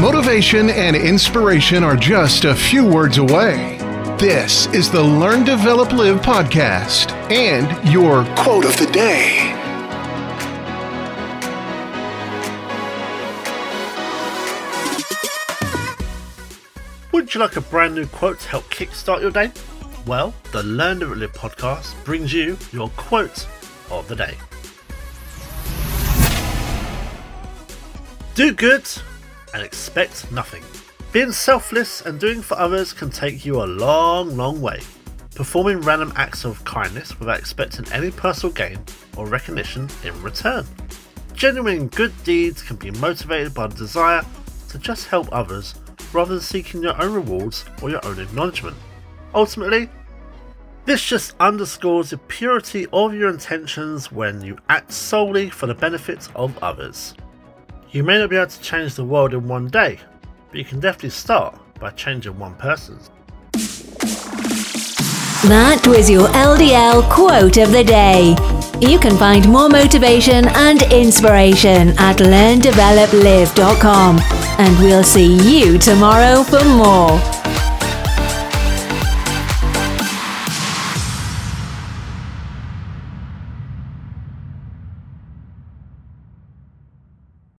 Motivation and inspiration are just a few words away. This is the Learn, Develop, Live podcast and your quote of the day. Would you like a brand new quote to help kickstart your day? Well, the Learn, Develop, Live podcast brings you your quote of the day. Do good and expect nothing. Being selfless and doing for others can take you a long, long way. Performing random acts of kindness without expecting any personal gain or recognition in return. Genuine good deeds can be motivated by the desire to just help others rather than seeking your own rewards or your own acknowledgement. Ultimately, this just underscores the purity of your intentions when you act solely for the benefit of others. You may not be able to change the world in one day, but you can definitely start by changing one person's. That was your LDL quote of the day. You can find more motivation and inspiration at learndeveloplive.com. And we'll see you tomorrow for more.